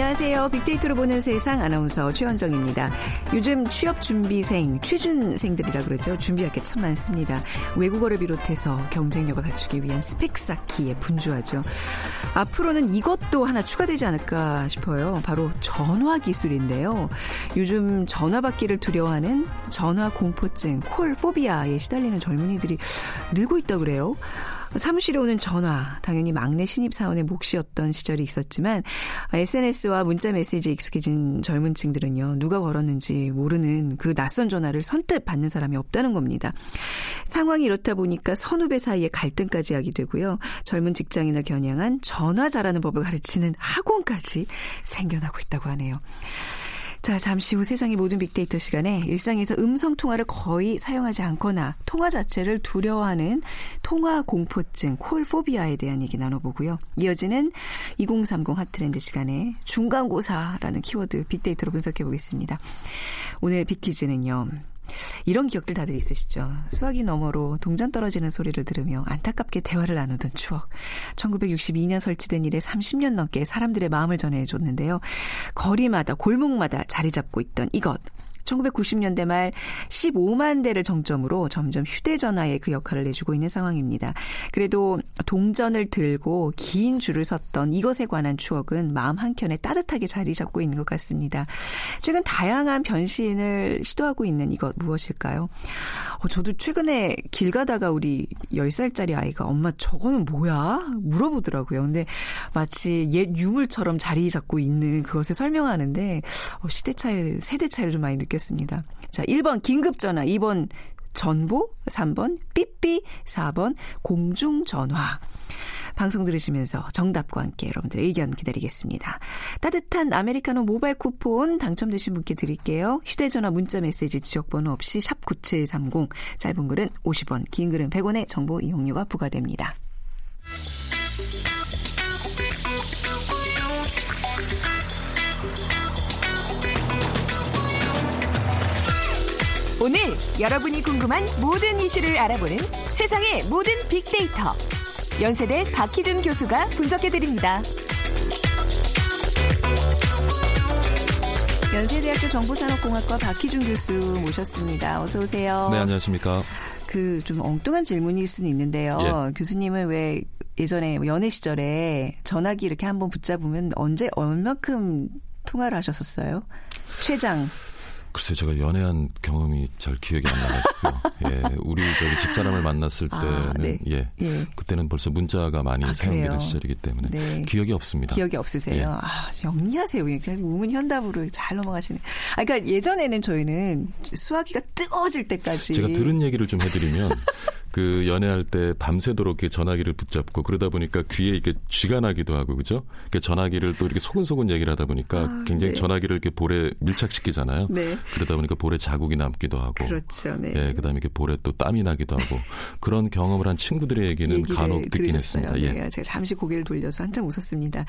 안녕하세요. 빅데이터로 보는 세상 아나운서 최원정입니다. 요즘 취업 준비생, 취준생들이라 그러죠. 준비할 게 참 많습니다. 외국어를 비롯해서 경쟁력을 갖추기 위한 스펙 쌓기에 분주하죠. 앞으로는 이것도 하나 추가되지 않을까 싶어요. 바로 전화 기술인데요. 요즘 전화 받기를 두려워하는 전화 공포증, 콜 포비아에 시달리는 젊은이들이 늘고 있다 그래요. 사무실에 오는 전화, 당연히 막내 신입사원의 몫이었던 시절이 있었지만 SNS와 문자 메시지에 익숙해진 젊은 층들은요. 누가 걸었는지 모르는 그 낯선 전화를 선뜻 받는 사람이 없다는 겁니다. 상황이 이렇다 보니까 선후배 사이에 갈등까지 하게 되고요. 젊은 직장인을 겨냥한 전화 잘하는 법을 가르치는 학원까지 생겨나고 있다고 하네요. 자, 잠시 후 세상의 모든 빅데이터 시간에 일상에서 음성 통화를 거의 사용하지 않거나 통화 자체를 두려워하는 통화 공포증, 콜포비아에 대한 얘기 나눠보고요. 이어지는 2030 핫트렌드 시간에 중간고사라는 키워드 빅데이터로 분석해 보겠습니다. 오늘 빅퀴즈는요. 이런 기억들 다들 있으시죠? 수화기 너머로 동전 떨어지는 소리를 들으며 안타깝게 대화를 나누던 추억. 1962년 설치된 이래 30년 넘게 사람들의 마음을 전해줬는데요. 거리마다 골목마다 자리 잡고 있던 이것. 1990년대 말 15만 대를 정점으로 점점 휴대전화에 그 역할을 내주고 있는 상황입니다. 그래도 동전을 들고 긴 줄을 섰던 이것에 관한 추억은 마음 한켠에 따뜻하게 자리 잡고 있는 것 같습니다. 최근 다양한 변신을 시도하고 있는 이것 무엇일까요? 어, 저도 최근에 길 가다가 우리 10살짜리 아이가 엄마 저거는 뭐야? 물어보더라고요. 근데 마치 옛 유물처럼 자리 잡고 있는 그것을 설명하는데 어, 시대 차이, 세대 차이를 좀 많이 느꼈 습니다. 자, 1번 긴급전화, 2번 전보, 3번 삐삐, 4번 공중전화. 방송 들으시면서 정답과 함께 여러분들의 의견 기다리겠습니다. 따뜻한 아메리카노 모바일 쿠폰 당첨되신 분께 드릴게요. 휴대전화 문자 메시지 지역번호 없이 샵 9730 짧은 글은 50원 긴 글은 100원의 정보 이용료가 부과됩니다. 여러분이 궁금한 모든 이슈를 알아보는 세상의 모든 빅데이터 연세대 박희준 교수가 분석해드립니다. 연세대학교 정보산업공학과 박희준 교수 모셨습니다. 어서 오세요. 네, 안녕하십니까. 그 좀 엉뚱한 질문일 수는 있는데요. 예. 교수님은 왜 예전에 연애 시절에 전화기 이렇게 한번 붙잡으면 언제 얼마큼 통화를 하셨었어요? 최장. 글쎄 제가 연애한 경험이 잘 기억이 안 나가지고요. 예, 우리 저기 집사람을 만났을 때는 아, 네. 예, 예. 그때는 벌써 문자가 많이 아, 사용되는 그래요? 시절이기 때문에 네. 기억이 없습니다. 기억이 없으세요? 예. 아, 영리하세요. 그냥 우문 현답으로 잘 넘어가시네. 아, 그러니까 예전에는 저희는 수화기가 뜨거워질 때까지 제가 들은 얘기를 좀 해드리면 그 연애할 때 밤새도록 이렇게 전화기를 붙잡고 그러다 보니까 귀에 이렇게 쥐가 나기도 하고 그죠? 그 전화기를 또 이렇게 소근소근 얘기를 하다 보니까 아, 굉장히 네. 전화기를 이렇게 볼에 밀착시키잖아요. 네. 그러다 보니까 볼에 자국이 남기도 하고 그렇죠. 네. 예, 그다음에 이렇게 볼에 또 땀이 나기도 하고 그런 경험을 한 친구들의 얘기는 간혹 듣긴 들으셨어요. 했습니다. 예. 네, 제가 잠시 고개를 돌려서 한참 웃었습니다.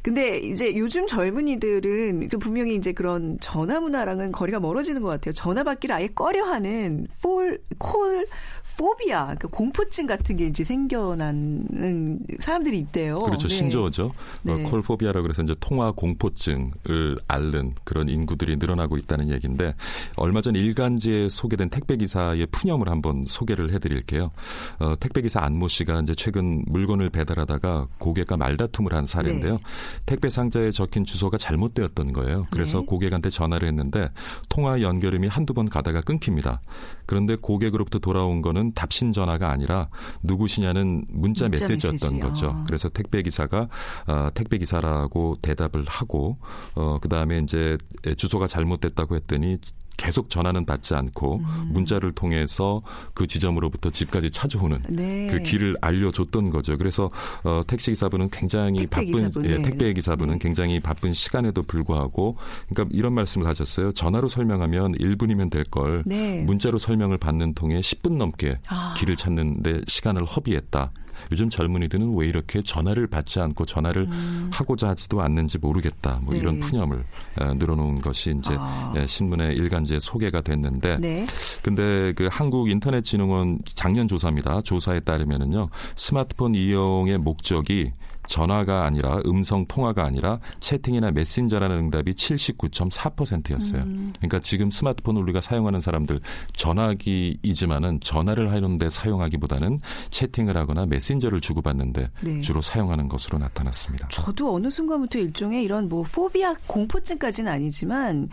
근데 이제 요즘 젊은이들은 그 분명히 이제 그런 전화 문화랑은 거리가 멀어지는 것 같아요. 전화 받기를 아예 꺼려하는 폴, 콜, 포비아, 그 공포증 같은 게 이제 생겨나는 사람들이 있대요. 그렇죠. 네. 신조어죠. 네. 어, 콜포비아라고 그래서 이제 통화 공포증을 앓는 그런 인구들이 늘어나고 있다는 얘기인데 얼마 전 일간지에 소개된 택배 기사의 푸념을 한번 소개를 해드릴게요. 어, 택배 기사 안모 씨가 이제 최근 물건을 배달하다가 고객과 말다툼을 한 사례인데요. 네. 택배 상자에 적힌 주소가 잘못되었던 거예요. 그래서 네. 고객한테 전화를 했는데 통화 연결음이 한두 번 가다가 끊깁니다. 그런데 고객으로부터 돌아온 거는 답신 전화가 아니라 누구시냐는 문자, 문자 메시지였던 메시지. 거죠. 아. 그래서 택배 기사가 어, 택배 기사라고 대답을 하고 어 그 다음에 이제 주소가 잘못됐다고 했더니 계속 전화는 받지 않고 음. 문자를 통해서 그 지점으로부터 집까지 찾아오는 네. 그 길을 알려줬던 거죠. 그래서 어, 택시 기사분은 굉장히 택배 바쁜 기사분, 예, 네. 택배 기사분은 네. 굉장히 바쁜 시간에도 불구하고 그러니까 이런 말씀을 하셨어요. 전화로 설명하면 1분이면 될걸 네. 문자로 설명을 받는 통에 10분 넘게 아. 길을 찾는데 시간을 허비했다. 요즘 젊은이들은 왜 이렇게 전화를 받지 않고 전화를 하고자 하지도 않는지 모르겠다. 뭐 음. 네. 이런 푸념을 어, 늘어놓은 것이 이제 아. 예, 신문에 일간지에 소개가 됐는데 네. 근데 그 한국 인터넷 진흥원 작년 조사입니다. 조사에 따르면은요. 스마트폰 이용의 목적이 전화가 아니라 음성 통화가 아니라 채팅이나 메신저라는 응답이 79.4%였어요. 음. 그러니까 지금 스마트폰을 우리가 사용하는 사람들 전화기이지만은 전화를 하는데 사용하기보다는 채팅을 하거나 메신저를 주고받는데 네. 주로 사용하는 것으로 나타났습니다. 저도 어느 순간부터 일종의 이런 뭐 포비아 공포증까지는 아니지만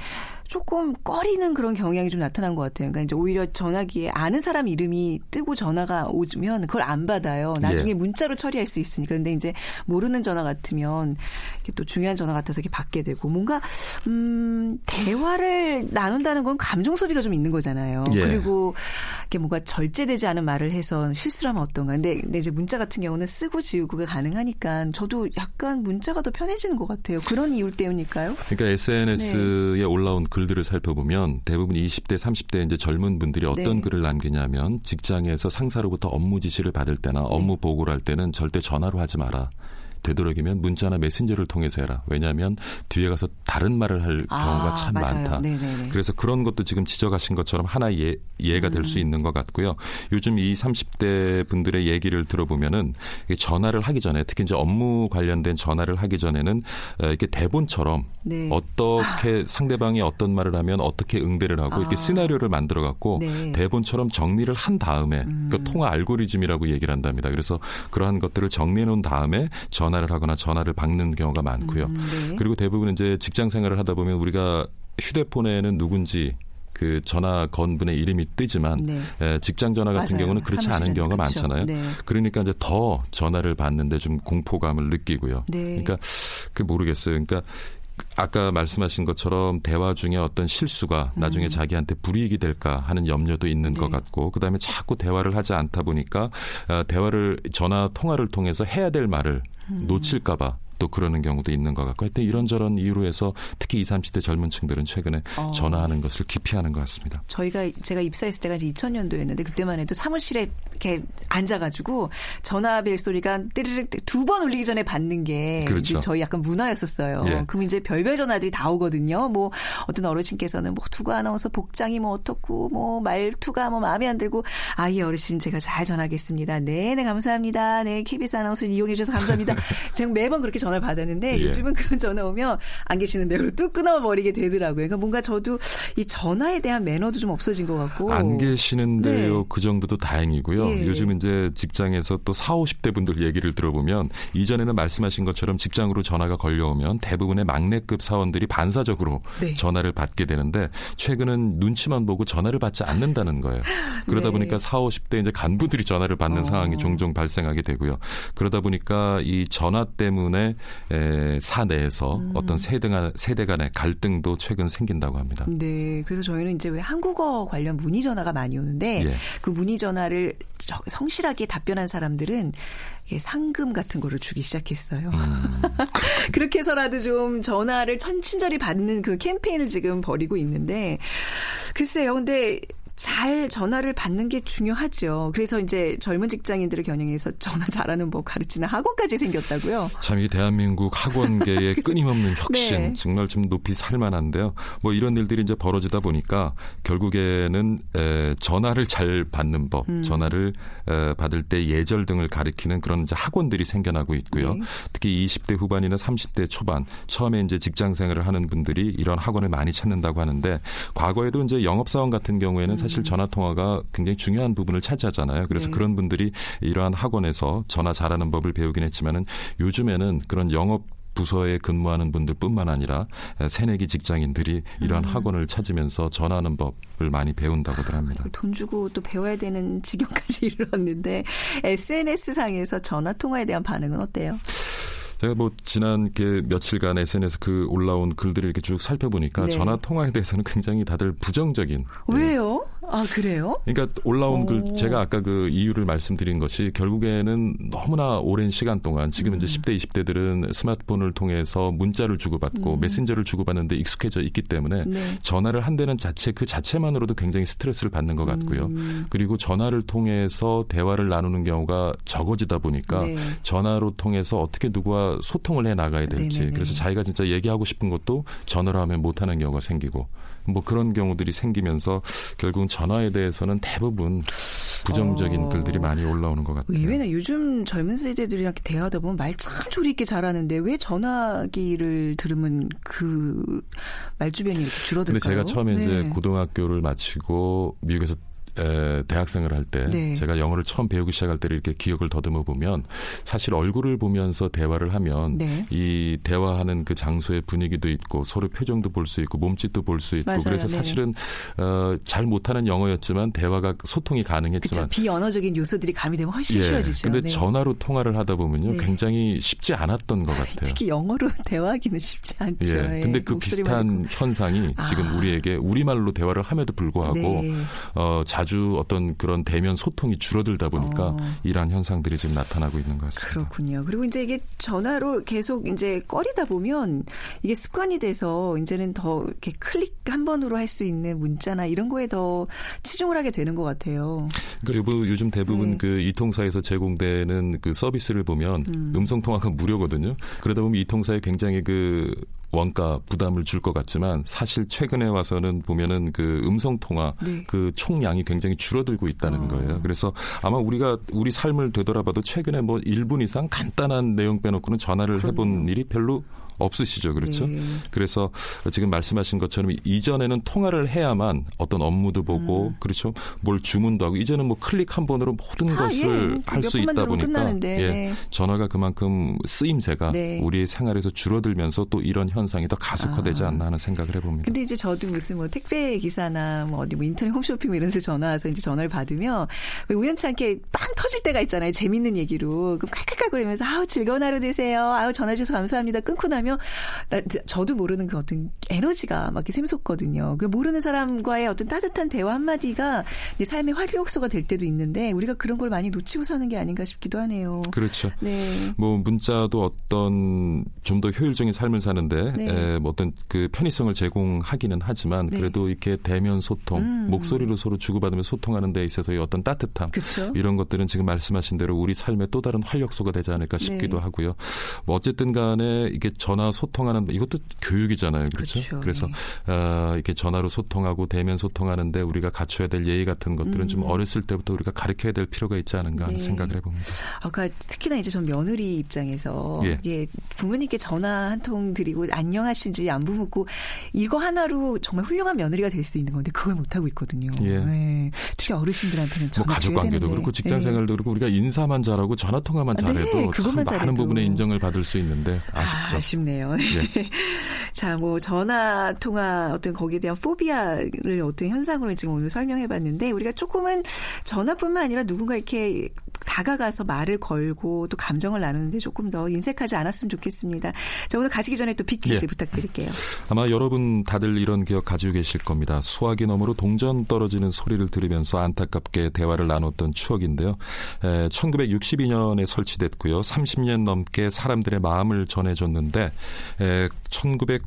조금 꺼리는 그런 경향이 좀 나타난 것 같아요. 그러니까 이제 오히려 전화기에 아는 사람 이름이 뜨고 전화가 오면 그걸 안 받아요. 나중에 예. 문자로 처리할 수 있으니까. 근데 이제 모르는 전화 같으면 이렇게 또 중요한 전화 같아서 이렇게 받게 되고 뭔가 음 대화를 나눈다는 건 감정 소비가 좀 있는 거잖아요. 예. 그리고 이렇게 뭔가 절제되지 않은 말을 해서 실수를 하면 어떤가. 근데, 근데 이제 문자 같은 경우는 쓰고 지우고가 가능하니까 저도 약간 문자가 더 편해지는 것 같아요. 그런 이유 때문일까요? 그러니까 SNS에 네. 올라온 글 들을 살펴보면 대부분 20대, 30대 이제 젊은 분들이 어떤 네. 글을 남기냐면 직장에서 상사로부터 업무 지시를 받을 때나 네. 업무 보고를 할 때는 절대 전화로 하지 마라. 되도록이면 문자나 메신저를 통해서 해라. 왜냐하면 뒤에 가서 다른 말을 할 경우가 아, 참 맞아요. 많다. 네네네. 그래서 그런 것도 지금 지적하신 것처럼 하나의 예, 이해가 될 음. 수 있는 것 같고요. 요즘 이 30대 분들의 얘기를 들어보면은 전화를 하기 전에 특히 이제 업무 관련된 전화를 하기 전에는 어, 이렇게 대본처럼 네. 어떻게 상대방이 어떤 말을 하면 어떻게 응대를 하고 이렇게 아. 시나리오를 만들어 갖고 네. 대본처럼 정리를 한 다음에 그 통화 알고리즘이라고 얘기를 한답니다. 그래서 그러한 것들을 정리해 놓은 다음에 전 화를 하거나 전화를 받는 경우가 많고요. 음, 네. 그리고 대부분 이제 직장 생활을 하다 보면 우리가 휴대폰에는 누군지 그 전화 건 분의 이름이 뜨지만 네. 에, 직장 전화 같은 맞아요. 경우는 그렇지 않은 경우가 그렇죠. 많잖아요. 네. 그러니까 이제 더 전화를 받는데 좀 공포감을 느끼고요. 네. 그러니까 그 모르겠어요. 그러니까 아까 말씀하신 것처럼 대화 중에 어떤 실수가 나중에 자기한테 불이익이 될까 하는 염려도 있는 음. 네. 것 같고 그다음에 자꾸 대화를 하지 않다 보니까 어, 대화를 전화 통화를 통해서 해야 될 말을 음. 놓칠까 봐 또 그러는 경우도 있는 것 같고 하여튼 이런저런 이유로 해서 특히 20, 30대 젊은 층들은 최근에 어. 전화하는 것을 기피하는 것 같습니다. 저희가 제가 입사했을 때가 이제 2000년도였는데 그때만 해도 사무실에 이렇게 앉아가지고 전화 벨 소리가 띠르륵 두 번 울리기 전에 받는 게 그렇죠. 이제 저희 약간 문화였었어요. 예. 그럼 이제 별별 전화들이 다 오거든요. 뭐 어떤 어르신께서는 뭐 두고 아나운서 복장이 뭐 어떻고 뭐 말투가 뭐 마음에 안 들고 아이 어르신 제가 잘 전하겠습니다. 네네 감사합니다. 네 KBS 아나운서 이용해 주셔서 감사합니다. 제가 매번 그렇게 전화 를 받았는데 예. 요즘은 그런 전화 오면 안 계시는데 그리고 뚝 끊어버리게 되더라고요. 그러니까 뭔가 저도 이 전화에 대한 매너도 좀 없어진 것 같고 안 계시는데요. 네. 그 정도도 다행이고요. 예. 요즘 이제 직장에서 또 4, 50대 분들 얘기를 들어보면 이전에는 말씀하신 것처럼 직장으로 전화가 걸려오면 대부분의 막내급 사원들이 반사적으로 네. 전화를 받게 되는데 최근은 눈치만 보고 전화를 받지 않는다는 거예요. 그러다 네. 보니까 4, 50대 이제 간부들이 전화를 받는 어. 상황이 종종 발생하게 되고요. 그러다 보니까 이 전화 때문에 에, 사내에서 음. 어떤 세대 간 세대 간의 갈등도 최근 생긴다고 합니다. 네, 그래서 저희는 이제 왜 한국어 관련 문의 전화가 많이 오는데 예. 그 문의 전화를 저- 성실하게 답변한 사람들은 상금 같은 거를 주기 시작했어요. 음. 그렇게 해서라도 좀 전화를 천친절히 받는 그 캠페인을 지금 벌이고 있는데 글쎄요, 근데 잘 전화를 받는 게 중요하죠. 그래서 이제 젊은 직장인들을 겨냥해서 전화 잘하는 법 가르치는 학원까지 생겼다고요. 참 이 대한민국 학원계의 끊임없는 혁신 네. 정말 좀 높이 살만한데요. 뭐 이런 일들이 이제 벌어지다 보니까 결국에는 에, 전화를 잘 받는 법, 음. 전화를 에, 받을 때 예절 등을 가리키는 그런 이제 학원들이 생겨나고 있고요. 네. 특히 20대 후반이나 30대 초반 처음에 이제 직장 생활을 하는 분들이 이런 학원을 많이 찾는다고 하는데 과거에도 이제 영업 사원 같은 경우에는 사실 전화 통화가 굉장히 중요한 부분을 차지하잖아요. 그래서 음. 네. 그런 분들이 이러한 학원에서 전화 잘하는 법을 배우긴 했지만은 요즘에는 그런 영업 부서에 근무하는 분들뿐만 아니라 새내기 직장인들이 이러한 음. 학원을 찾으면서 전하는 법을 많이 배운다고들 합니다. 돈 주고 또 배워야 되는 지경까지 이르렀는데 SNS 상에서 전화 통화에 대한 반응은 어때요? 제가 뭐 지난 게 며칠간 SNS 그 올라온 글들을 이렇게 쭉 살펴보니까 네. 전화 통화에 대해서는 굉장히 다들 부정적인. 네. 왜요? 아 그래요? 그러니까 올라온 오. 글 제가 아까 그 이유를 말씀드린 것이 결국에는 너무나 오랜 시간 동안 지금 음. 이제 10대 20대들은 스마트폰을 통해서 문자를 주고받고 메신저를 주고받는데 익숙해져 있기 때문에 음. 네. 전화를 한다는 자체 그 자체만으로도 굉장히 스트레스를 받는 것 같고요. 음. 그리고 전화를 통해서 대화를 나누는 경우가 적어지다 보니까 네. 전화로 통해서 어떻게 누구와 소통을 해 나가야 될지 네네네. 그래서 자기가 진짜 얘기하고 싶은 것도 전화로 하면 못 하는 경우가 생기고 뭐 그런 경우들이 생기면서 결국은 전화에 대해서는 대부분 부정적인 어. 글들이 많이 올라오는 것 같아요. 의외나 요즘 젊은 세대들이랑 대화하다 보면 말 참 조리 있게 잘하는데 왜 전화기를 들으면 그 말주변이 이렇게 근데 줄어들까요? 제가 처음에 네. 이제 고등학교를 마치고 미국에서 에, 대학생을 할때 네. 제가 영어를 처음 배우기 시작할 때를 이렇게 기억을 더듬어 보면 사실 얼굴을 보면서 대화를 하면 네. 이 대화하는 그 장소의 분위기도 있고 서로 표정도 볼 수 있고 몸짓도 볼 수 있고 맞아요. 그래서 네네. 사실은 어, 잘 못하는 영어였지만 대화가 소통이 그쵸 가능했지만 비언어적인 요소들이 가미되면 훨씬 쉬워지죠. 예. 근데 네. 전화로 통화를 하다 보면요 네. 굉장히 쉽지 않았던 것 같아요. 특히 영어로 대화하기는 쉽지 않죠. 예. 근데 그 비슷한 현상이 아. 지금 우리에게 우리말로 대화를 함에도 불구하고 네. 어, 자주 어떤 그런 대면 소통이 줄어들다 보니까 어. 이러한 현상들이 지금 나타나고 있는 것 같습니다. 그렇군요. 그리고 이제 이게 전화로 계속 이제 꺼리다 보면 이게 습관이 돼서 이제는 더 이렇게 클릭 한 번으로 할 수 있는 문자나 이런 거에 더 치중을 하게 되는 것 같아요. 그러니까 요즘 대부분 네. 그 이통사에서 제공되는 그 서비스를 보면 음. 성 통화가 무료거든요. 그러다 보면 이통사에 굉장히 그 원가 부담을 줄 것 같지만 사실 최근에 와서는 보면은 그 음성 통화 네. 그 총량이 굉장히 줄어들고 있다는 어. 거예요. 그래서 아마 우리가 우리 삶을 되돌아봐도 최근에 뭐 1분 이상 간단한 내용 빼놓고는 전화를 해본 그럼요. 일이 별로 없으시죠. 그렇죠? 네. 그래서 지금 말씀하신 것처럼 이전에는 통화를 해야만 어떤 업무도 보고 음. 그렇죠. 뭘 주문도 하고 이제는 뭐 클릭 한 번으로 모든 다, 것을 예. 할수몇 번만 있다 보니까 끝나는데, 예. 네. 전화가 그만큼 쓰임새가 네. 우리의 생활에서 줄어들면서 또 이런 현상이 더 가속화되지 아. 않나 하는 생각을 해봅니다. 근데 이제 저도 무슨 뭐 택배 기사나 뭐 어디 뭐 인터넷 홈쇼핑 뭐 이런 데서 전화 와서 이제 전화를 받으면 왜 우연치 않게 빵 터질 때가 있잖아요. 재밌는 얘기로. 그럼 칼칼칼 거리면서 아우 즐거운 하루 되세요. 아우 전화 주셔서 감사합니다. 끊고 나면 나, 저도 모르는 그 어떤 에너지가 막 이렇게 샘솟거든요. 그 모르는 사람과의 어떤 따뜻한 대화 한마디가 내 삶의 활력소가 될 때도 있는데 우리가 그런 걸 많이 놓치고 사는 게 아닌가 싶기도 하네요. 그렇죠. 네. 뭐 문자도 어떤 좀 더 효율적인 삶을 사는데 네. 에, 뭐 어떤 그 편의성을 제공하기는 하지만 네. 그래도 이렇게 대면 소통, 음. 목소리로 서로 주고받으며 소통하는 데 있어서의 어떤 따뜻함 그렇죠. 이런 것들은 지금 말씀하신 대로 우리 삶의 또 다른 활력소가 되지 않을까 싶기도 네. 하고요. 뭐 어쨌든 간에 이게 전화 소통하는 이것도 교육이잖아요. 그렇죠? 그렇죠. 그래서 네. 어, 이렇게 전화로 소통하고 대면 소통하는데 우리가 갖춰야 될 예의 같은 것들은 좀 어렸을 때부터 우리가 가르쳐야 될 필요가 있지 않은가 하는 음. 네. 생각을 해봅니다. 아까 특히나 이제 전 며느리 입장에서 예. 이게 부모님께 전화 한 통 드리고 안녕하신지 안부 묻고 이거 하나로 정말 훌륭한 며느리가 될 수 있는 건데 그걸 못 하고 있거든요. 예. 네. 특히 어르신들한테는 뭐 전화 가족 관계도. 그렇고 직장 네. 생활도 그렇고 우리가 인사만 잘하고 전화 통화만 아, 네. 잘해도 참 그것만 많은 잘해도. 부분에 인정을 받을 수 있는데 아쉽죠. 아, 쉽네요 예. 자, 뭐 전화 통화 어떤 거기에 대한 포비아를 어떤 현상으로 지금 오늘 설명해 봤는데 우리가 조금은 전화뿐만 아니라 누군가 이렇게 다가가서 말을 걸고 또 감정을 나누는데 조금 더 인색하지 않았으면 좋겠습니다. 자, 오늘 가시기 전에 또 빅퀴즈 예. 부탁드릴게요. 아마 여러분 다들 이런 기억 가지고 계실 겁니다. 수화기 너머로 동전 떨어지는 소리를 들으면서 안타깝게 대화를 나눴던 추억인데요. 에, 1962년에 설치됐고요. 30년 넘게 사람들의 마음을 전해줬는데 에,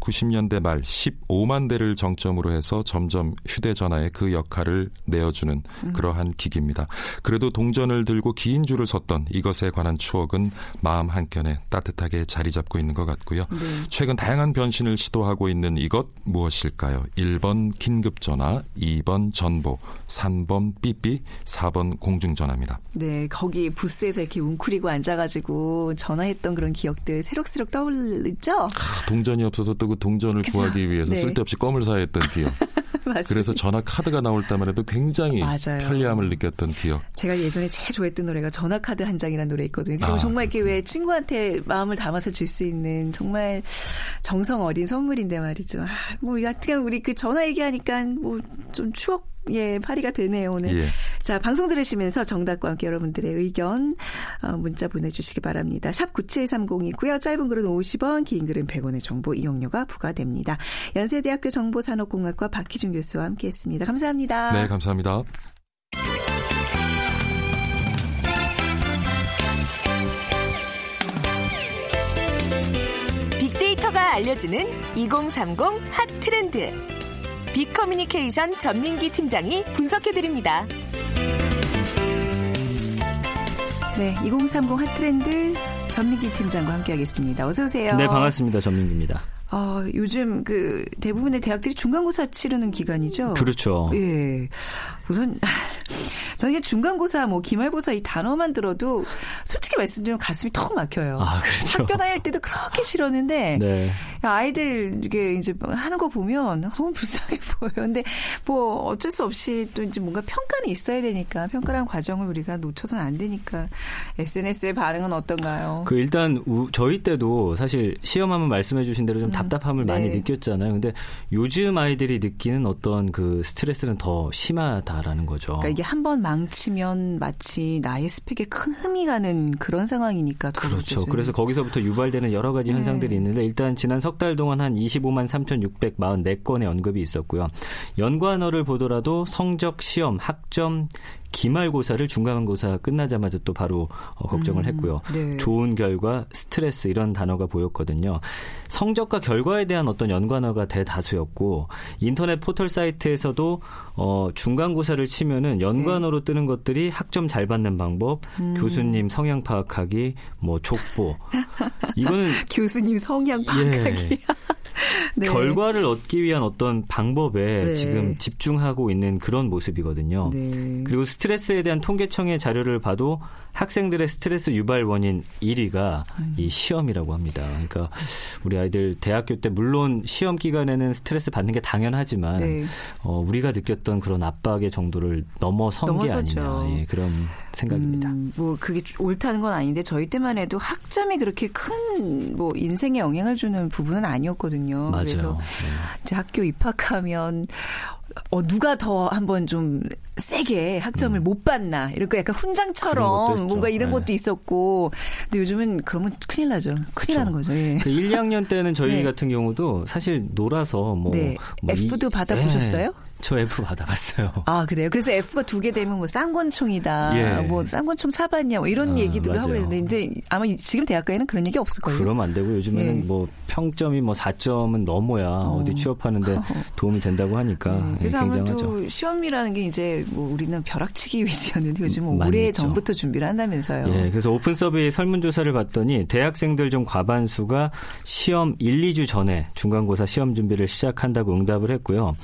1990년대 말 15만 대를 정점으로 해서 점점 휴대전화의 그 역할을 내어주는 그러한 기기입니다. 그래도 동전을 들고 긴 줄을 섰던 이것에 관한 추억은 마음 한켠에 따뜻하게 자리 잡고 있는 것 같고요. 최근 다양한 변신을 시도하고 있는 이것 무엇일까요? 1번 긴급전화, 2번 전보, 3번 삐삐, 4번 공중전화입니다. 네, 거기 부스에서 이렇게 웅크리고 앉아가지고 전화했던 그런 기억들 새록새록 떠올리죠? 아, 동전이 없어서 또그 동전을 그죠? 구하기 위해서 네. 쓸데없이 껌을 사야 했던 기억. 그래서 전화 카드가 나올 때만 해도 굉장히 맞아요. 편리함을 느꼈던 기억. 제가 예전에 제일 좋아했던 노래가 전화 카드 한 장이라는 노래 있거든요. 그래서 아, 정말 이렇게 왜 친구한테 마음을 담아서 줄 수 있는 정말 정성 어린 선물인데 말이죠. 아, 뭐 여하튼 우리 그 전화 얘기하니까 뭐 좀 추억 예, 파리가 되네요, 오늘. 예. 자, 방송 들으시면서 정답과 함께 여러분들의 의견 어, 문자 보내주시기 바랍니다. 샵 9730이고요. 짧은 글은 50원, 긴 글은 100원의 정보 이용료가 부과됩니다. 연세대학교 정보산업공학과 박희준 교수와 함께 했습니다. 감사합니다. 네, 감사합니다. 빅데이터가 알려주는 2030 핫 트렌드. 빅커뮤니케이션 전민기 팀장이 분석해드립니다. 네, 2030 핫트렌드 전민기 팀장과 함께하겠습니다. 어서 오세요. 네, 반갑습니다. 전민기입니다. 어, 요즘 그 대부분의 대학들이 중간고사 치르는 기간이죠. 그렇죠. 예. 우선 저는 중간고사, 뭐 기말고사 이 단어만 들어도 솔직히 말씀드리면 가슴이 턱 막혀요. 아, 그렇죠. 학교 다닐 때도 그렇게 싫었는데 네. 아이들 이게 이제 하는 거 보면 너무 불쌍해 보여요. 근데 뭐 어쩔 수 없이 또 이제 뭔가 평가는 있어야 되니까 평가란 과정을 우리가 놓쳐서는 안 되니까 SNS의 반응은 어떤가요? 그 일단 우, 저희 때도 사실 시험하면 말씀해 주신 대로 좀 답답함을 네. 많이 느꼈잖아요. 근데 요즘 아이들이 느끼는 어떤 그 스트레스는 더 심하다라는 거죠. 그러니까 이게 한번 망치면 마치 나의 스펙에 큰 흠이 가는 그런 상황이니까 더 그렇죠. 느껴져요. 그래서 거기서부터 유발되는 여러 가지 현상들이 네. 있는데 일단 지난 석 달 동안 한 25만 3,644건의 언급이 있었고요. 연관어를 보더라도 성적, 시험, 학점, 기말고사를 중간고사 끝나자마자 또 바로 어, 걱정을 음, 했고요. 네. 좋은 결과, 스트레스 이런 단어가 보였거든요. 성적과 결과에 대한 어떤 연관어가 대다수였고 인터넷 포털 사이트에서도 어, 중간고사를 치면은 연관어로 뜨는 것들이 학점 잘 받는 방법, 음. 교수님 성향 파악하기, 뭐 족보. 이거는 교수님 성향 파악하기. 네. 결과를 얻기 위한 어떤 방법에 네. 지금 집중하고 있는 그런 모습이거든요. 네. 그리고 스트레스에 대한 통계청의 자료를 봐도 학생들의 스트레스 유발 원인 1위가 음. 이 시험이라고 합니다. 그러니까 우리 아이들 대학교 때 물론 시험 기간에는 스트레스 받는 게 당연하지만 네. 어, 우리가 느꼈던 그런 압박의 정도를 넘어선 넘어서죠. 게 아니냐 예, 그런 생각입니다. 음, 뭐 그게 옳다는 건 아닌데 저희 때만 해도 학점이 그렇게 큰 뭐 인생에 영향을 주는 부분은 아니었거든요. 맞아요. 그래서 네. 이제 학교 입학하면 어 누가 더 한번 좀 세게 학점을 못 받나 거 약간 음. 훈장처럼. 뭔가 이런 네. 것도 있었고 근데 요즘은 그러면 큰일 나죠. 큰일 나는 거죠. 예. 그 1, 2학년 때는 저희 네. 같은 경우도 사실 놀아서 뭐, 네. 뭐 이- F도 받아보셨어요? 네. 저 F 받아봤어요. 아 그래요. 그래서 F가 두 개 되면 뭐 쌍권총이다. 예. 뭐 쌍권총 차봤냐. 뭐 이런 아, 얘기들을 하고 맞아요. 그랬는데 이제 아마 지금 대학가에는 그런 얘기 없을 거예요. 그러면 안 되고 요즘에는 예. 뭐 평점이 뭐 4점은 넘어야 어. 디 취업하는데 도움이 된다고 하니까 네, 예, 그래서 굉장하죠. 아무래도 시험이라는 게 이제 뭐 우리는 벼락치기 위주였는데 요즘은 오래 있죠. 전부터 준비를 한다면서요. 예, 그래서 오픈 서베이 설문조사를 봤더니 대학생들 중 과반수가 시험 1, 2주 전에 중간고사 시험 준비를 시작한다고 응답을 했고요.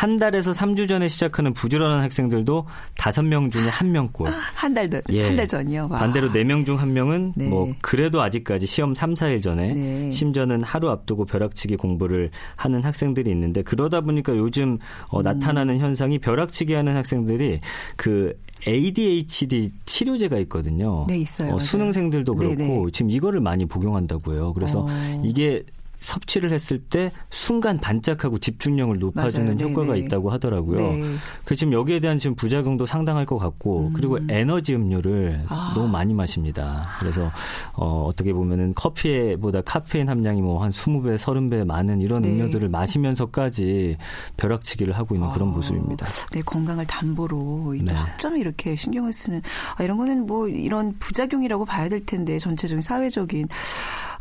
한 달에서 3주 전에 시작하는 부지런한 학생들도 5명 중에 1명꼴. 한 달, 전- 예. 한달 전이요. 와. 반대로 4명 중 1명은 네. 뭐 그래도 아직까지 시험 3, 4일 전에 네. 심지어는 하루 앞두고 벼락치기 공부를 하는 학생들이 있는데 그러다 보니까 요즘 음. 어, 나타나는 현상이 벼락치기 하는 학생들이 그 ADHD 치료제가 있거든요. 네, 있어요. 맞아요. 수능생들도 그렇고 네네. 지금 이거를 많이 복용한다고요. 그래서 어. 이게 섭취를 했을 때 순간 반짝하고 집중력을 높아주는 맞아요. 효과가 네네. 있다고 하더라고요. 네. 그 지금 여기에 대한 지금 부작용도 상당할 것 같고 그리고 에너지 음료를 음. 아. 너무 많이 마십니다. 그래서 어, 어떻게 보면은 커피보다 카페인 함량이 뭐 한 20배, 30배 많은 이런 네. 음료들을 마시면서까지 벼락치기를 하고 있는 그런 어, 모습입니다. 내 건강을 담보로 이 네. 학점이 이렇게 신경을 쓰는 아, 이런 거는 뭐 이런 부작용이라고 봐야 될 텐데 전체적인 사회적인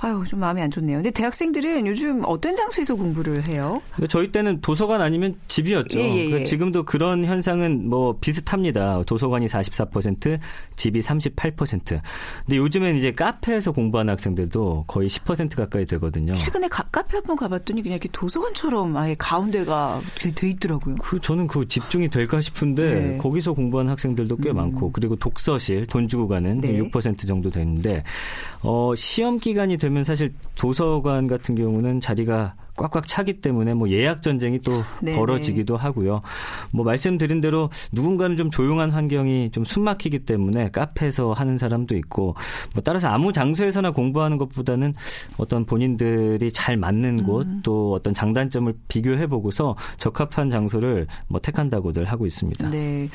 아유 좀 마음이 안 좋네요. 근데 대학생들은 요즘 어떤 장소에서 공부를 해요? 근데 저희 때는 도서관 아니면 집이었죠. 예, 예, 예. 그 지금도 그런 현상은 뭐 비슷합니다. 도서관이 44%, 집이 38%. 근데 요즘엔 이제 카페에서 공부하는 학생들도 거의 10% 가까이 되거든요. 최근에 가- 카페 한번 가봤더니 그냥 이렇게 도서관처럼 아예 가운데가 돼, 돼 있더라고요. 그 저는 그 집중이 될까 싶은데 네. 거기서 공부하는 학생들도 꽤 많고 그리고 독서실 돈 주고 가는 네. 6% 정도 되는데 어 시험 기간이 되면 사실 도서관 같은 경우는 자리가 꽉꽉 차기 때문에 뭐 예약 전쟁이 또 네네. 벌어지기도 하고요. 뭐 말씀드린 대로 누군가는 좀 조용한 환경이 좀 숨막히기 때문에 카페에서 하는 사람도 있고 뭐 따라서 아무 장소에서나 공부하는 것보다는 어떤 본인들이 잘 맞는 곳또 어떤 장단점을 비교해 보고서 적합한 장소를 뭐 택한다고들 하고 있습니다. 네.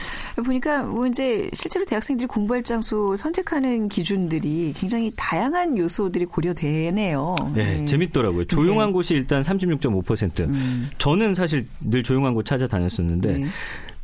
보니까 뭐 이제 실제로 대학생들이 공부할 장소 선택하는 기준들이 굉장히 다양한 요소들이 고려되네요. 네, 재밌더라고요. 조용한 네. 곳이 일단 36.5%. 음. 저는 사실 늘 조용한 곳 찾아다녔었는데 네.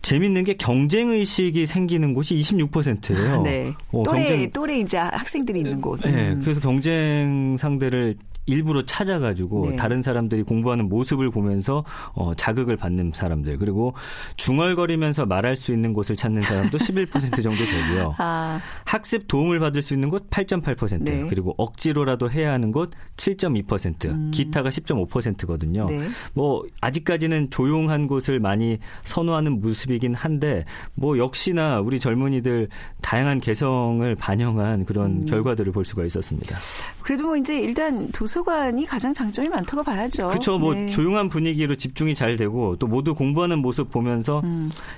재밌는 게 경쟁 의식이 생기는 곳이 26%예요. 네. 어, 또래 경쟁- 또래 이제 학생들이 있는 곳. 네, 음. 그래서 경쟁 상대를 일부러 찾아가지고 네. 다른 사람들이 공부하는 모습을 보면서 어, 자극을 받는 사람들 그리고 중얼거리면서 말할 수 있는 곳을 찾는 사람도 11% 정도 되고요. 아, 학습 도움을 받을 수 있는 곳 8.8%, 네. 그리고 억지로라도 해야 하는 곳 7.2%, 기타가 10.5%거든요. 네. 뭐 아직까지는 조용한 곳을 많이 선호하는 모습이긴 한데 뭐 역시나 우리 젊은이들 다양한 개성을 반영한 그런 결과들을 볼 수가 있었습니다. 그래도 뭐 이제 일단 도서 관이 가장 장점이 많다고 봐야죠. 그렇죠. 뭐 네. 조용한 분위기로 집중이 잘 되고 또 모두 공부하는 모습 보면서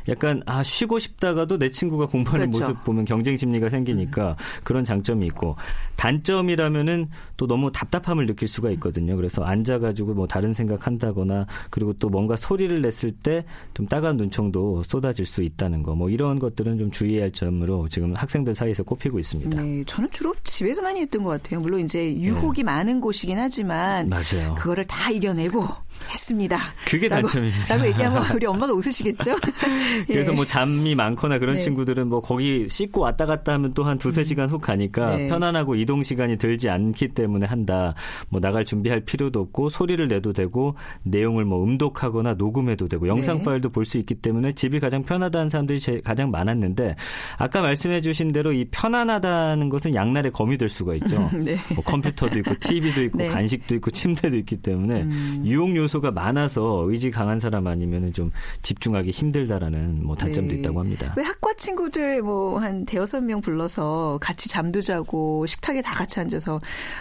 약간 아 쉬고 싶다가도 내 친구가 공부하는 음. 그렇죠. 모습 보면 경쟁 심리가 생기니까 그런 장점이 있고 단점이라면은 또 너무 답답함을 느낄 수가 있거든요. 그래서 앉아가지고 뭐 다른 생각한다거나 그리고 또 뭔가 소리를 냈을 때 좀 따가운 눈총도 쏟아질 수 있다는 거 뭐 이런 것들은 좀 주의해야 할 점으로 지금 학생들 사이에서 꼽히고 있습니다. 네, 저는 주로 집에서 많이 했던 것 같아요. 물론 이제 유혹이 많은 곳이 긴 하지만 네. 맞아요. 그거를 다 이겨내고 했습니다. 그게 라고, 단점입니다. 라고 얘기하면 우리 엄마가 웃으시겠죠? 그래서 예. 뭐 잠이 많거나 그런 네. 친구들은 뭐 거기 씻고 왔다 갔다 하면 또 한 두세 시간 훅 가니까 네. 편안하고 이동 시간이 들지 않기 때문에 한다. 뭐 나갈 준비할 필요도 없고 소리를 내도 되고 내용을 뭐 음독하거나 녹음해도 되고 영상 네. 파일도 볼 수 있기 때문에 집이 가장 편하다는 사람들이 제- 가장 많았는데 아까 말씀해 주신 대로 이 편안하다는 것은 양날의 검이 될 수가 있죠. 네. 뭐 컴퓨터도 있고 TV도 있고 네. 간식도 있고 침대도 있기 때문에 음. 유혹 요소 가 많아서 의지 강한 사람 아니면은 좀 집중하기 힘들다라는 뭐 단점도 네. 있다고 합니다. 왜 학과 친구들 뭐 한 대여섯 명 불러서 같이 잠도 자고 식탁에 다 같이 앉아서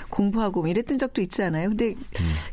공부하고 뭐 이랬던 적도 있지 않아요? 근데 음.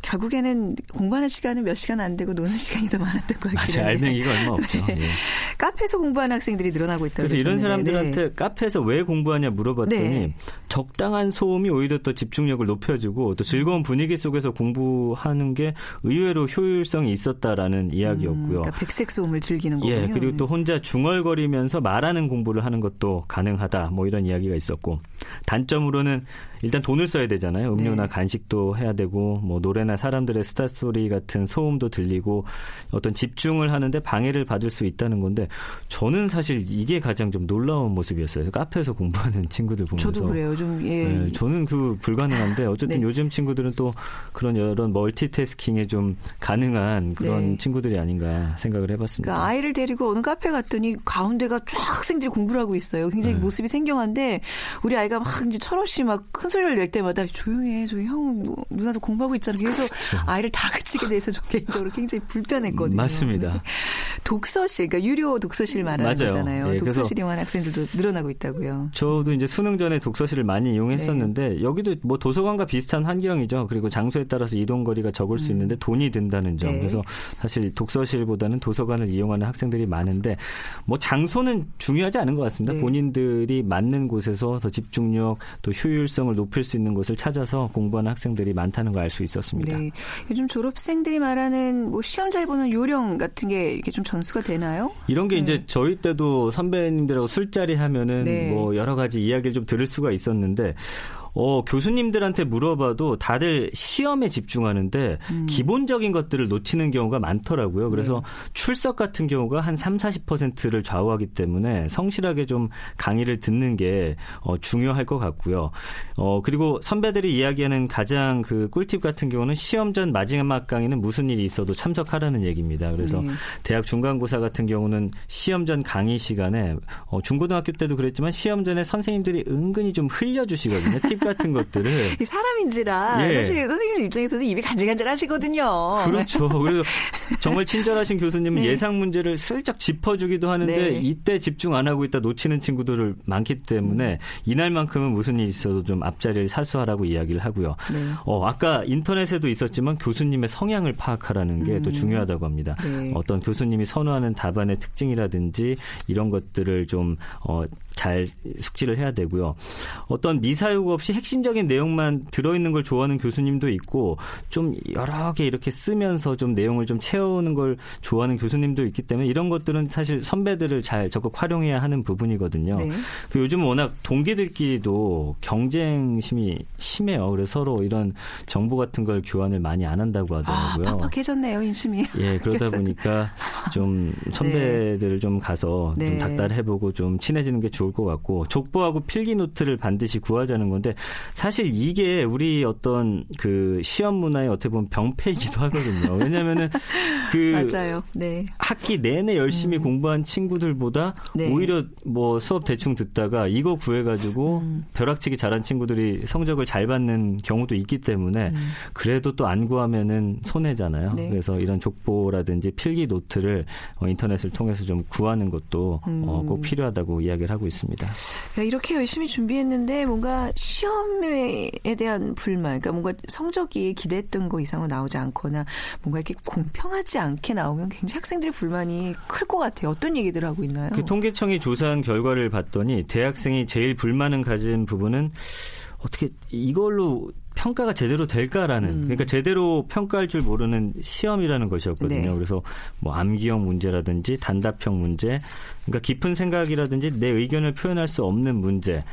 결국에는 공부하는 시간은 몇 시간 안 되고 노는 시간이 더 많았던 것 같긴 맞아요. 알맹이가 얼마 없죠. 네. 예. 카페에서 공부하는 학생들이 늘어나고 있다고 그래서 이런 사람들한테 네. 카페에서 왜 공부하냐 물어봤더니 네. 적당한 소음이 오히려 또 집중력을 높여주고 또 즐거운 분위기 속에서 공부하는 게 의외 로 효율성이 있었다라는 이야기였고요. 그러니까 백색 소음을 즐기는 거군요. 예, 그리고 또 혼자 중얼거리면서 말하는 공부를 하는 것도 가능하다. 뭐 이런 이야기가 있었고 단점으로는 일단 돈을 써야 되잖아요. 음료나 네. 간식도 해야 되고 뭐 노래나 사람들의 스타 소리 같은 소음도 들리고 어떤 집중을 하는데 방해를 받을 수 있다는 건데 저는 사실 이게 가장 좀 놀라운 모습이었어요. 카페에서 공부하는 친구들 보면서 저도 그래요. 좀 예. 네, 저는 그 불가능한데 어쨌든 네. 요즘 친구들은 또 그런 여러 멀티태스킹에 좀 가능한 그런 네. 친구들이 아닌가 생각을 해봤습니다. 그러니까 아이를 데리고 어느 카페 갔더니 가운데가 쫙 학생들이 공부를 하고 있어요. 굉장히 네. 모습이 생경한데 우리 아이가 막 이제 철없이 막 큰 소리를 낼 때마다 조용해, 저희 형 뭐, 누나도 공부하고 있잖아. 그래서 아이를 다그치게 돼서 좀 개인적으로 굉장히 불편했거든요. 맞습니다. 네. 독서실, 그러니까 유료 독서실 말하는 맞아요. 거잖아요. 예, 독서실 이용하는 학생들도 늘어나고 있다고요. 저도 이제 수능 전에 독서실을 많이 이용했었는데 네. 여기도 뭐 도서관과 비슷한 환경이죠. 그리고 장소에 따라서 이동 거리가 적을 수 있는데 돈이 든다는 점. 음. 네. 그래서 사실 독서실보다는 도서관을 이용하는 학생들이 많은데 뭐 장소는 중요하지 않은 것 같습니다. 네. 본인들이 맞는 곳에서 더 집중 력 또 효율성을 높일 수 있는 곳을 찾아서 공부하는 학생들이 많다는 걸 알 수 있었습니다. 네. 요즘 졸업생들이 말하는 뭐 시험 잘 보는 요령 같은 게 이게 좀 전수가 되나요? 이런 게 네. 이제 저희 때도 선배님들하고 술자리 하면은 네. 뭐 여러 가지 이야기를 좀 들을 수가 있었는데 어, 교수님들한테 물어봐도 다들 시험에 집중하는데 음. 기본적인 것들을 놓치는 경우가 많더라고요. 그래서 네. 출석 같은 경우가 한 3, 40%를 좌우하기 때문에 성실하게 좀 강의를 듣는 게 어, 중요할 것 같고요. 어, 그리고 선배들이 이야기하는 가장 그 꿀팁 같은 경우는 시험 전 마지막 강의는 무슨 일이 있어도 참석하라는 얘기입니다. 그래서 네. 대학 중간고사 같은 경우는 시험 전 강의 시간에 어, 중고등학교 때도 그랬지만 시험 전에 선생님들이 은근히 좀 흘려주시거든요. 팁팁 같은 것들을 사람인지라 예. 사실 선생님 입장에서도 입이 간질간질하시거든요. 그렇죠. 그래서 정말 친절하신 교수님은 네. 예상 문제를 슬쩍 짚어주기도 하는데 네. 이때 집중 안 하고 있다 놓치는 친구들을 많기 때문에 음. 이날만큼은 무슨 일이 있어도 좀 앞자리를 사수하라고 이야기를 하고요. 네. 어, 아까 인터넷에도 있었지만 교수님의 성향을 파악하라는 게또 중요하다고 합니다. 네. 어떤 교수님이 선호하는 답안의 특징이라든지 이런 것들을 좀 어, 잘 숙지를 해야 되고요. 어떤 미사육 없이 핵심적인 내용만 들어있는 걸 좋아하는 교수님도 있고 좀 여러 개 이렇게 쓰면서 좀 내용을 좀 채우는 걸 좋아하는 교수님도 있기 때문에 이런 것들은 사실 선배들을 잘 적극 활용해야 하는 부분이거든요. 네. 그 요즘 워낙 동기들끼리도 경쟁심이 심해요. 그래서 서로 이런 정보 같은 걸 교환을 많이 안 한다고 아, 하더라고요. 팍팍해졌네요, 인심이. 예, 그러다 보니까 좀 선배들 좀 가서 네. 좀 닥달해보고 좀 친해지는 게 좋을 것 같고 족보하고 필기 노트를 반드시 구하자는 건데 사실 이게 우리 어떤 그 시험 문화의 어떻게 보면 병폐이기도 하거든요. 왜냐면은 그 맞아요. 네. 학기 내내 열심히 공부한 친구들보다 음. 네. 오히려 뭐 수업 대충 듣다가 이거 구해 가지고 음. 벼락치기 잘한 친구들이 성적을 잘 받는 경우도 있기 때문에 음. 그래도 또 안 구하면은 손해잖아요. 네. 그래서 이런 족보라든지 필기 노트를 어, 인터넷을 통해서 좀 구하는 것도 음. 어, 꼭 필요하다고 이야기를 하고 있습니다. 야, 이렇게 열심히 준비했는데 뭔가 시험에 대한 불만, 그러니까 뭔가 성적이 기대했던 거 이상으로 나오지 않거나 뭔가 이렇게 공평하지 않게 나오면 굉장히 학생들의 불만이 클 것 같아요. 어떤 얘기들 하고 있나요? 그 통계청이 조사한 결과를 봤더니 대학생이 제일 불만을 가진 부분은 어떻게 이걸로 평가가 제대로 될까라는 음. 그러니까 제대로 평가할 줄 모르는 시험이라는 것이었거든요. 네. 그래서 뭐 암기형 문제라든지 단답형 문제, 그러니까 깊은 생각이라든지 내 의견을 표현할 수 없는 문제.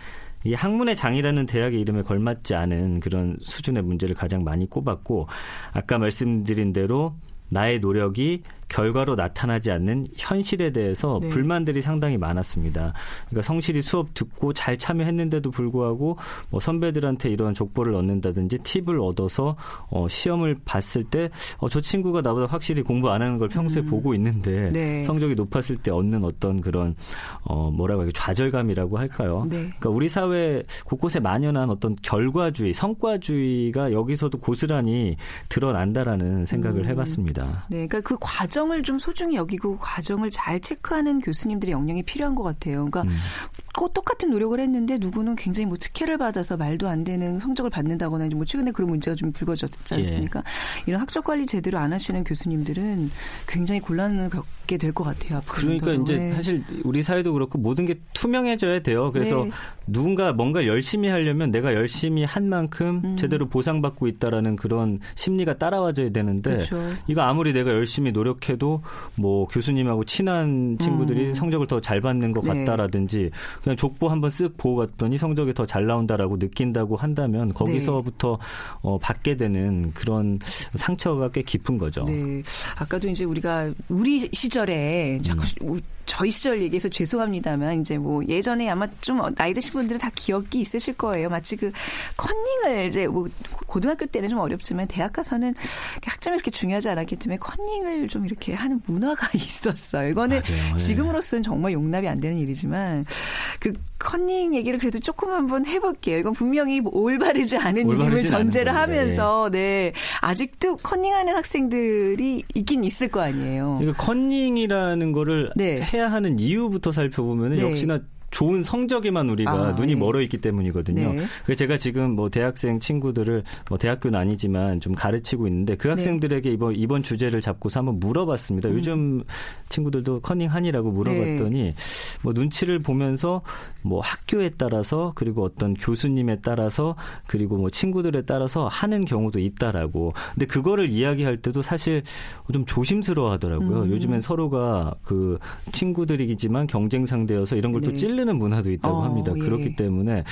이 학문의 장이라는 대학의 이름에 걸맞지 않은 그런 수준의 문제를 가장 많이 꼽았고 아까 말씀드린 대로 나의 노력이 결과로 나타나지 않는 현실에 대해서 네. 불만들이 상당히 많았습니다. 그러니까 성실히 수업 듣고 잘 참여했는데도 불구하고 뭐 선배들한테 이런 족보를 얻는다든지 팁을 얻어서 어, 시험을 봤을 때 어, 저 친구가 나보다 확실히 공부 안 하는 걸 평소에 보고 있는데 네. 성적이 높았을 때 얻는 어떤 그런 어, 뭐라고 할까 좌절감이라고 할까요? 네. 그러니까 우리 사회 곳곳에 만연한 어떤 결과주의, 성과주의가 여기서도 고스란히 드러난다라는 생각을 음. 해봤습니다. 네, 그러니까 그 과정 을 좀 소중히 여기고 그 과정을 잘 체크하는 교수님들의 역량이 필요한 것 같아요. 그러니까 음. 꼭 똑같은 노력을 했는데 누구는 굉장히 뭐 특혜를 받아서 말도 안 되는 성적을 받는다거나 이제 뭐 최근에 그런 문제가 좀 불거졌지 예. 않습니까? 이런 학적 관리 제대로 안 하시는 교수님들은 굉장히 곤란을 겪게 될 것 같아요. 그러니까. 이제 네. 사실 우리 사회도 그렇고 모든 게 투명해져야 돼요. 그래서 네. 누군가 뭔가 열심히 하려면 내가 열심히 한 만큼 음. 제대로 보상받고 있다라는 그런 심리가 따라와줘야 되는데 그렇죠. 이거 아무리 내가 열심히 노력 해도 뭐 교수님하고 친한 친구들이 음. 성적을 더 잘 받는 것 네. 같다라든지 그냥 족보 한번 쓱 보고 갔더니 성적이 더 잘 나온다라고 느낀다고 한다면 거기서부터 어, 받게 되는 그런 상처가 꽤 깊은 거죠. 네. 아까도 이제 우리가 우리 시절에 자꾸 음. 우- 저희 시절 얘기해서 죄송합니다만 이제 뭐 예전에 아마 좀 나이 드신 분들은 다 기억이 있으실 거예요. 마치 그 컨닝을 이제 뭐 고등학교 때는 좀 어렵지만 대학 가서는 학점이 그렇게 중요하지 않았기 때문에 컨닝을 좀 이렇게 하는 문화가 있었어요. 이거는 맞아요. 예. 지금으로서는 정말 용납이 안 되는 일이지만 그 컨닝 얘기를 그래도 조금 한번 해볼게요. 이건 분명히 뭐 올바르지 않은 일임을 전제를. 하면서 네 아직도 컨닝하는 학생들이 있긴 있을 거 아니에요. 이거 컨닝이라는 거를 네. 해야 하는 이유부터 살펴보면 네. 역시나 좋은 성적에만 우리가 아, 눈이 예. 멀어 있기 때문이거든요. 네. 그래서 제가 지금 뭐 대학생 친구들을 뭐 대학교는 아니지만 좀 가르치고 있는데 네. 그 학생들에게 이번 이번 주제를 잡고서 한번 물어봤습니다. 음. 요즘 친구들도 컨닝하니라고 물어봤더니 네. 뭐 눈치를 보면서 뭐 학교에 따라서 그리고 어떤 교수님에 따라서 그리고 뭐 친구들에 따라서 하는 경우도 있다라고. 근데 그거를 이야기할 때도 사실 좀 조심스러워 하더라고요. 음. 요즘엔 서로가 그 친구들이지만 경쟁 상대여서 이런 걸또 네. 찌르는 문화도 있다고 어, 합니다. 예. 그렇기 때문에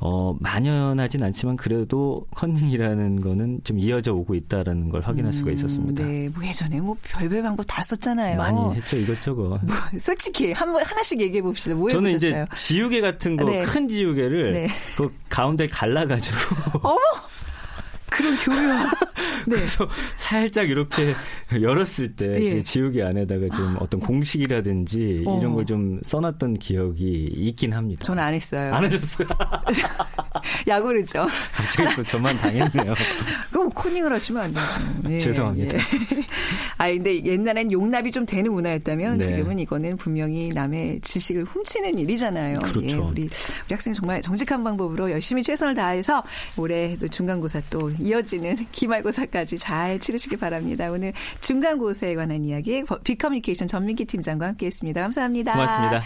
어 만연하진 않지만 그래도 컨닝이라는 거는 좀 이어져 오고 있다라는 걸 확인할 수가 있었습니다. 음, 네, 뭐 예전에 뭐 별별 방법 다 썼잖아요. 많이 했죠 이것저것. 솔직히 한 번 하나씩 얘기해 봅시다. 뭐 저는 이제 해보셨어요? 지우개 같은 거 네. 큰 지우개를 네. 그 가운데 갈라가지고 어머 그런 교육. 네. 그래서 살짝 이렇게 열었을 때 예. 그 지우개 안에다가 좀 어떤 공식이라든지 어. 이런 걸 좀 써놨던 기억이 있긴 합니다. 저는 안 했어요. 안 하셨어요? 약오르죠. 갑자기 또 저만 당했네요. 그럼 코닝을 하시면 안 돼요. 예, 죄송합니다. 예. 아 근데 옛날엔 용납이 좀 되는 문화였다면 네. 지금은 이거는 분명히 남의 지식을 훔치는 일이잖아요. 그렇죠. 예, 우리 우리 학생 정말 정직한 방법으로 열심히 최선을 다해서 올해 또 중간고사 또 이어지는 기말고사까지 잘 치르시기 바랍니다. 오늘 중간고사에 관한 이야기 빅커뮤니케이션 전민기 팀장과 함께했습니다. 감사합니다. 고맙습니다.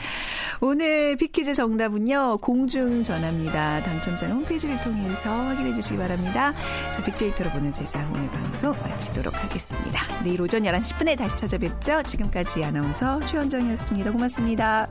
오늘 빅퀴즈 정답은요 공중전화입니다. 당첨자는 홈페이지를 통해서 확인해 주시기 바랍니다. 자 빅데이터로 보는 세상 오늘 방송 마치도록 하겠습니다. 내일 오전 11시 10분에 다시 찾아뵙죠. 지금까지 아나운서 최현정이었습니다. 고맙습니다.